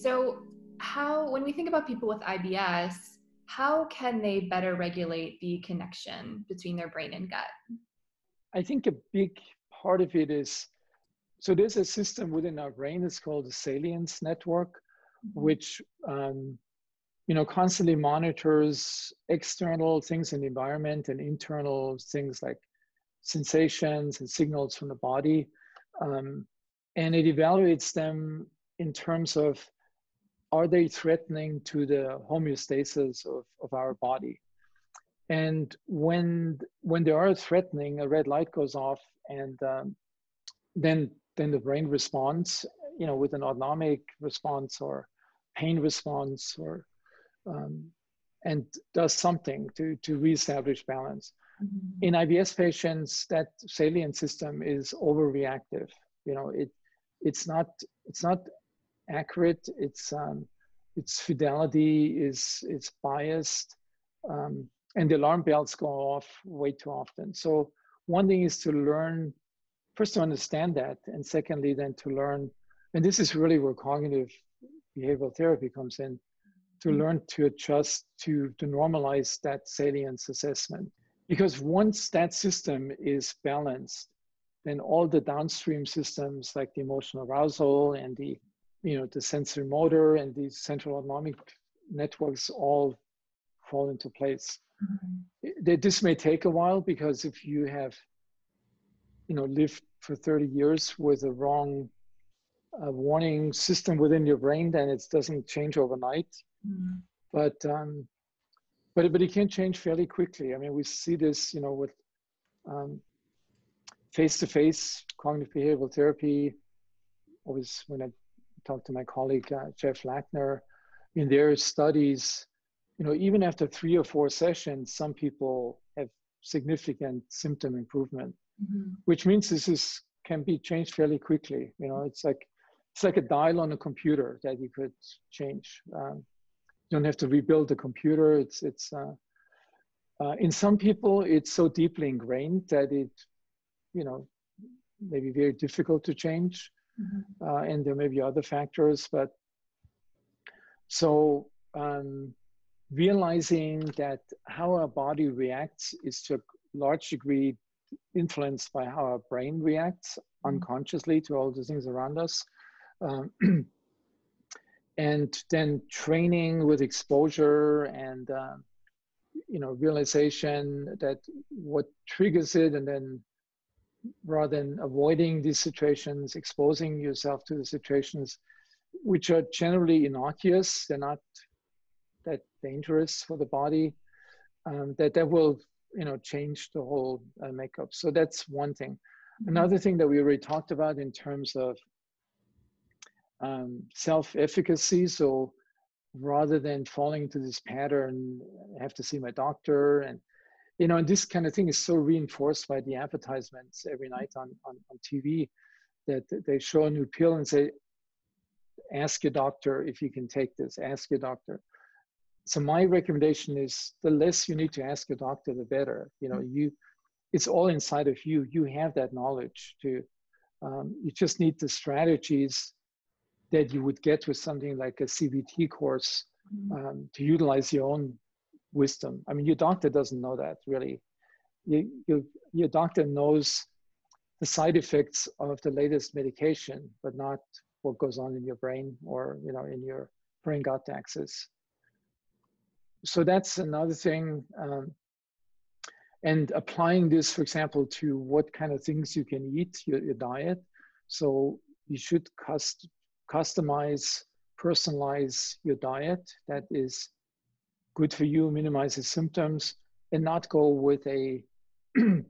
So, how, when we think about people with IBS, how can they better regulate the connection between their brain and gut? I think a big part of it is so there's a system within our brain that's called the salience network mm-hmm. which um, you know constantly monitors external things in the environment and internal things like sensations and signals from the body um, and it evaluates them in terms of are they threatening to the homeostasis of, of our body? And when when they are threatening a red light goes off and um, then then the brain responds you know with an autonomic response or pain response or um, and does something to to reestablish balance. Mm-hmm. in IBS patients that salient system is overreactive. You know it it's not it's not accurate. It's um, its fidelity is is biased um, and the alarm bells go off way too often. So one thing is to learn first to understand that and secondly then to learn and this is really where cognitive behavioral therapy comes in to mm-hmm. learn to adjust to to normalize that salience assessment. Because once that system is balanced then all the downstream systems like the emotional arousal and the you know the sensory motor and the central autonomic networks all fall into place mm-hmm. this may take a while because if you have you know lived for 30 years with a wrong uh, warning system within your brain then it doesn't change overnight mm-hmm. but um, but but it can change fairly quickly i mean we see this you know with um, face-to-face cognitive behavioral therapy always when i talk to my colleague uh, jeff lackner in their studies you know even after three or four sessions some people have significant symptom improvement mm-hmm. which means this is can be changed fairly quickly. You know, it's like it's like a dial on a computer that you could change. Um, you don't have to rebuild the computer. It's it's uh, uh, in some people it's so deeply ingrained that it, you know, may be very difficult to change. Mm-hmm. Uh, and there may be other factors, but so um, realizing that how our body reacts is to a large degree influenced by how our brain reacts mm-hmm. unconsciously to all the things around us. Um, and then training with exposure and uh, you know realization that what triggers it and then rather than avoiding these situations exposing yourself to the situations which are generally innocuous they're not that dangerous for the body um, that that will you know change the whole uh, makeup so that's one thing mm-hmm. another thing that we already talked about in terms of um, self-efficacy so rather than falling into this pattern i have to see my doctor and you know and this kind of thing is so reinforced by the advertisements every night on, on, on tv that they show a new pill and say ask your doctor if you can take this. Ask your doctor. So my recommendation is the less you need to ask your doctor the better. You know you it's all inside of you. You have that knowledge to um, you just need the strategies that you would get with something like a cbt course mm. um, to utilize your own wisdom i mean your doctor doesn't know that really you, you, your doctor knows the side effects of the latest medication but not what goes on in your brain or you know in your brain gut axis so that's another thing. Um, and applying this, for example, to what kind of things you can eat, your, your diet. So you should cust customize, personalize your diet that is good for you, minimizes symptoms, and not go with a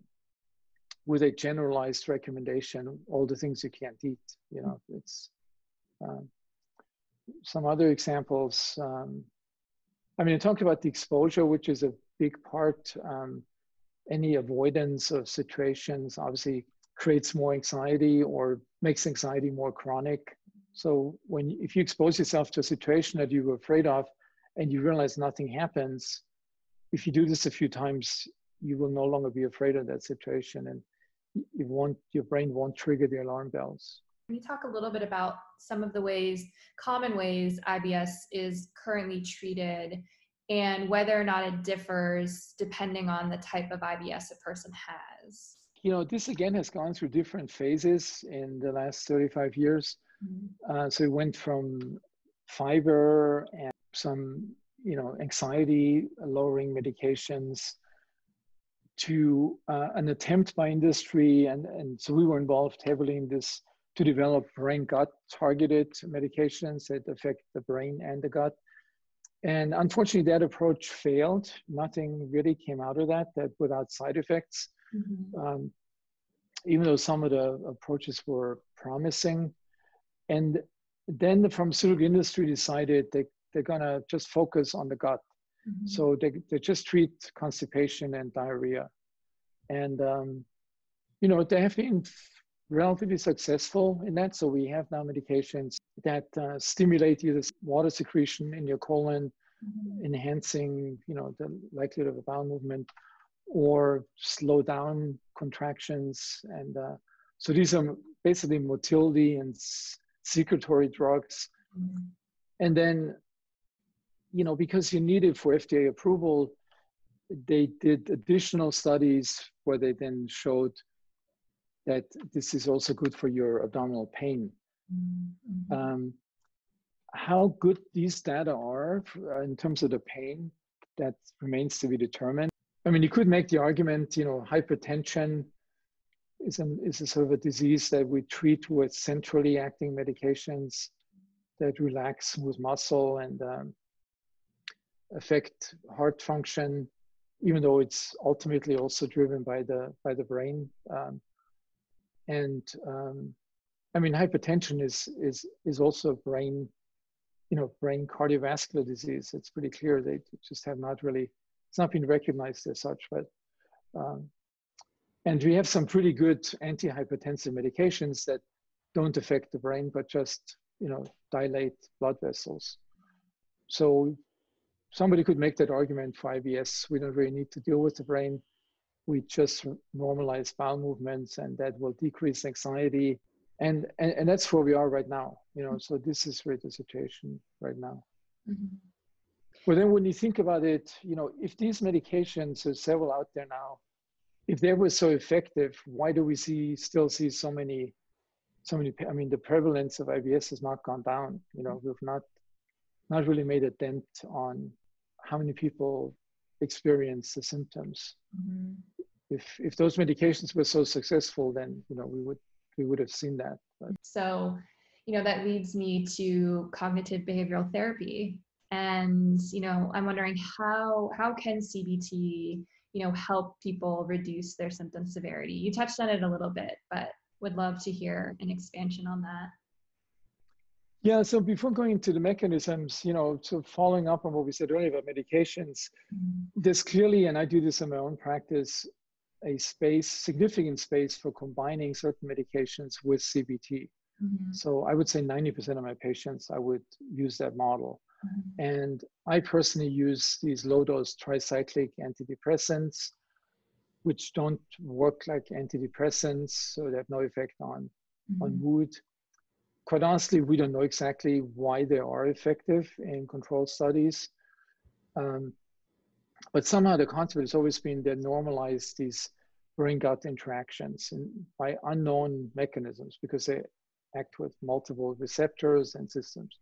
with a generalized recommendation, all the things you can't eat. You know, it's um, some other examples. Um, I mean, I talked about the exposure, which is a big part. Um, any avoidance of situations obviously creates more anxiety or makes anxiety more chronic. So when if you expose yourself to a situation that you were afraid of, and you realize nothing happens, if you do this a few times, you will no longer be afraid of that situation, and you won't your brain won't trigger the alarm bells. Can you talk a little bit about some of the ways, common ways IBS is currently treated and whether or not it differs depending on the type of IBS a person has? You know, this again has gone through different phases in the last 35 years. Mm-hmm. Uh, so it went from fiber and some, you know, anxiety lowering medications to uh, an attempt by industry. And, and so we were involved heavily in this to develop brain gut targeted medications that affect the brain and the gut. And unfortunately, that approach failed. Nothing really came out of that, that without side effects. Mm-hmm. Um, even though some of the approaches were promising. And then the pharmaceutical industry decided they, they're going to just focus on the gut. Mm-hmm. So they, they just treat constipation and diarrhea. And, um, you know, they have been relatively successful in that. So we have now medications that uh, stimulate either water secretion in your colon, mm-hmm. enhancing, you know, the likelihood of a bowel movement, or slow down contractions. And uh, so these are basically motility and secretory drugs. Mm-hmm. And then, you know, because you need it for FDA approval, they did additional studies where they then showed that this is also good for your abdominal pain. Mm-hmm. Um, how good these data are uh, in terms of the pain, that remains to be determined. I mean, you could make the argument, you know, hypertension is, an, is a sort of a disease that we treat with centrally acting medications that relax with muscle and um, affect heart function, even though it's ultimately also driven by the by the brain. Um, and um, I mean, hypertension is is is also brain, you know, brain cardiovascular disease. It's pretty clear they just have not really, it's not been recognized as such. But um, and we have some pretty good antihypertensive medications that don't affect the brain, but just you know dilate blood vessels. So somebody could make that argument for IBS. We don't really need to deal with the brain we just normalize bowel movements and that will decrease anxiety and, and and that's where we are right now you know so this is really the situation right now mm-hmm. well then when you think about it you know if these medications there's several out there now if they were so effective why do we see still see so many so many i mean the prevalence of ibs has not gone down you know we've not not really made a dent on how many people experience the symptoms. Mm-hmm. If if those medications were so successful, then you know we would we would have seen that. But. So, you know, that leads me to cognitive behavioral therapy, and you know, I'm wondering how how can CBT you know help people reduce their symptom severity? You touched on it a little bit, but would love to hear an expansion on that. Yeah, so before going into the mechanisms, you know, so following up on what we said earlier about medications, there's clearly, and I do this in my own practice, a space, significant space for combining certain medications with CBT. Mm-hmm. So I would say 90% of my patients, I would use that model. Mm-hmm. And I personally use these low dose tricyclic antidepressants, which don't work like antidepressants, so they have no effect on, on mm-hmm. mood quite honestly, we don't know exactly why they are effective in control studies. Um, but somehow the concept has always been that normalize these brain-gut interactions by unknown mechanisms because they act with multiple receptors and systems.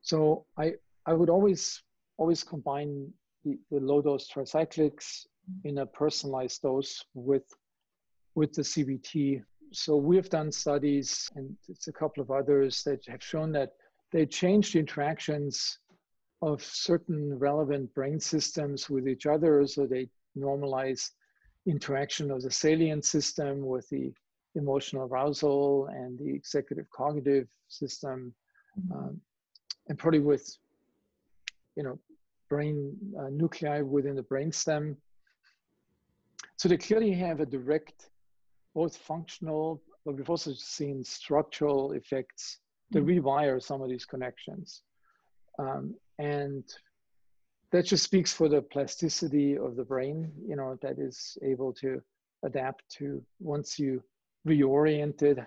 So I, I would always, always combine the, the low-dose tricyclics in a personalized dose with, with the CBT so we have done studies, and it's a couple of others that have shown that they change the interactions of certain relevant brain systems with each other. So they normalize interaction of the salient system with the emotional arousal and the executive cognitive system, mm-hmm. um, and probably with, you know, brain uh, nuclei within the brainstem. So they clearly have a direct both functional, but we've also seen structural effects to mm-hmm. rewire some of these connections. Um, and that just speaks for the plasticity of the brain, you know, that is able to adapt to once you reoriented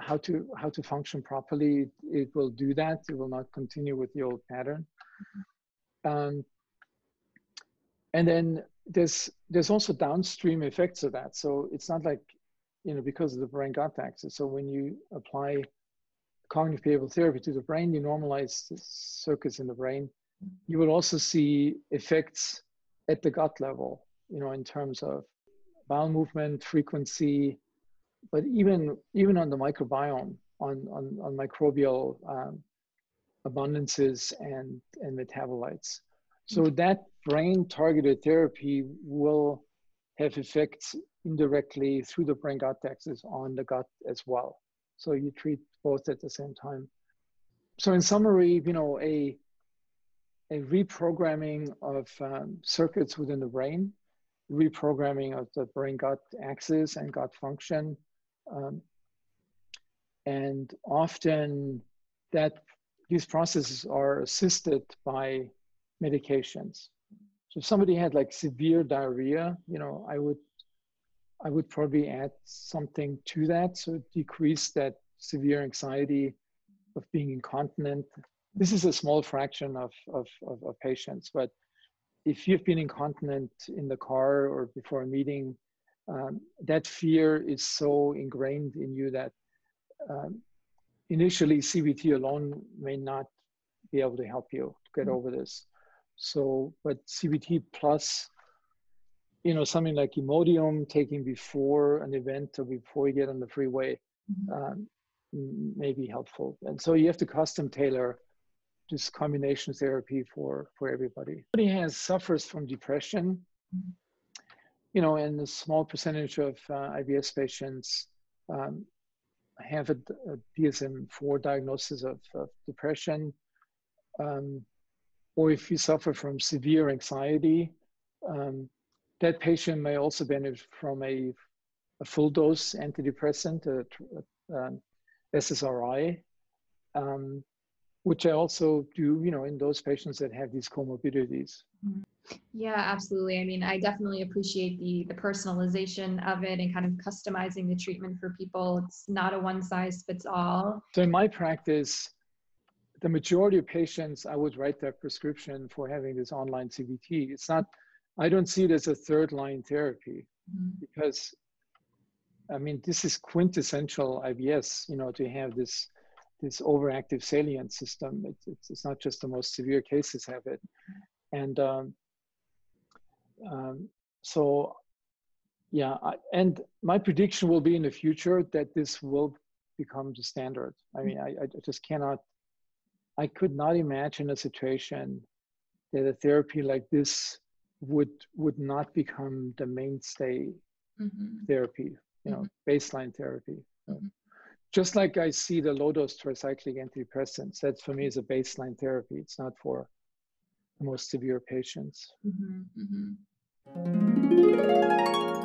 how to how to function properly, it, it, will do that. It will not continue with the old pattern. Mm-hmm. Um, and then there's there's also downstream effects of that. So it's not like you know because of the brain gut axis. So when you apply cognitive behavioral therapy to the brain, you normalize the circuits in the brain. You will also see effects at the gut level, you know, in terms of bowel movement, frequency, but even even on the microbiome, on on, on microbial um, abundances and and metabolites. So that brain targeted therapy will have effects indirectly through the brain gut axis on the gut as well. So you treat both at the same time. So in summary, you know, a a reprogramming of um, circuits within the brain, reprogramming of the brain gut axis and gut function, um, and often that these processes are assisted by medications. So if somebody had like severe diarrhea, you know, I would I would probably add something to that. So decrease that severe anxiety of being incontinent. This is a small fraction of, of, of, of patients, but if you've been incontinent in the car or before a meeting, um, that fear is so ingrained in you that um, initially CBT alone may not be able to help you get mm-hmm. over this. So, but CBT plus, you know, something like Imodium taking before an event or before you get on the freeway mm-hmm. um, may be helpful. And so you have to custom tailor this combination therapy for for everybody. Everybody has suffers from depression. Mm-hmm you know, and a small percentage of uh, IBS patients um, have a, a DSM-4 diagnosis of, of depression, um, or if you suffer from severe anxiety, um, that patient may also benefit from a, a full dose antidepressant, a, a, um, SSRI, um, which I also do, you know, in those patients that have these comorbidities. Mm-hmm. Yeah, absolutely. I mean, I definitely appreciate the the personalization of it and kind of customizing the treatment for people. It's not a one size fits all. So in my practice, the majority of patients, I would write their prescription for having this online CBT. It's not, I don't see it as a third line therapy mm-hmm. because, I mean, this is quintessential IBS. You know, to have this this overactive salient system. It's, it's, it's not just the most severe cases have it, and um, um, so, yeah, I, and my prediction will be in the future that this will become the standard. I mean, I, I just cannot, I could not imagine a situation that a therapy like this would would not become the mainstay mm-hmm. therapy, you know, mm-hmm. baseline therapy. Mm-hmm. Just like I see the low dose tricyclic antidepressants, that for me is a baseline therapy. It's not for the most severe patients. Mm-hmm. mm-hmm.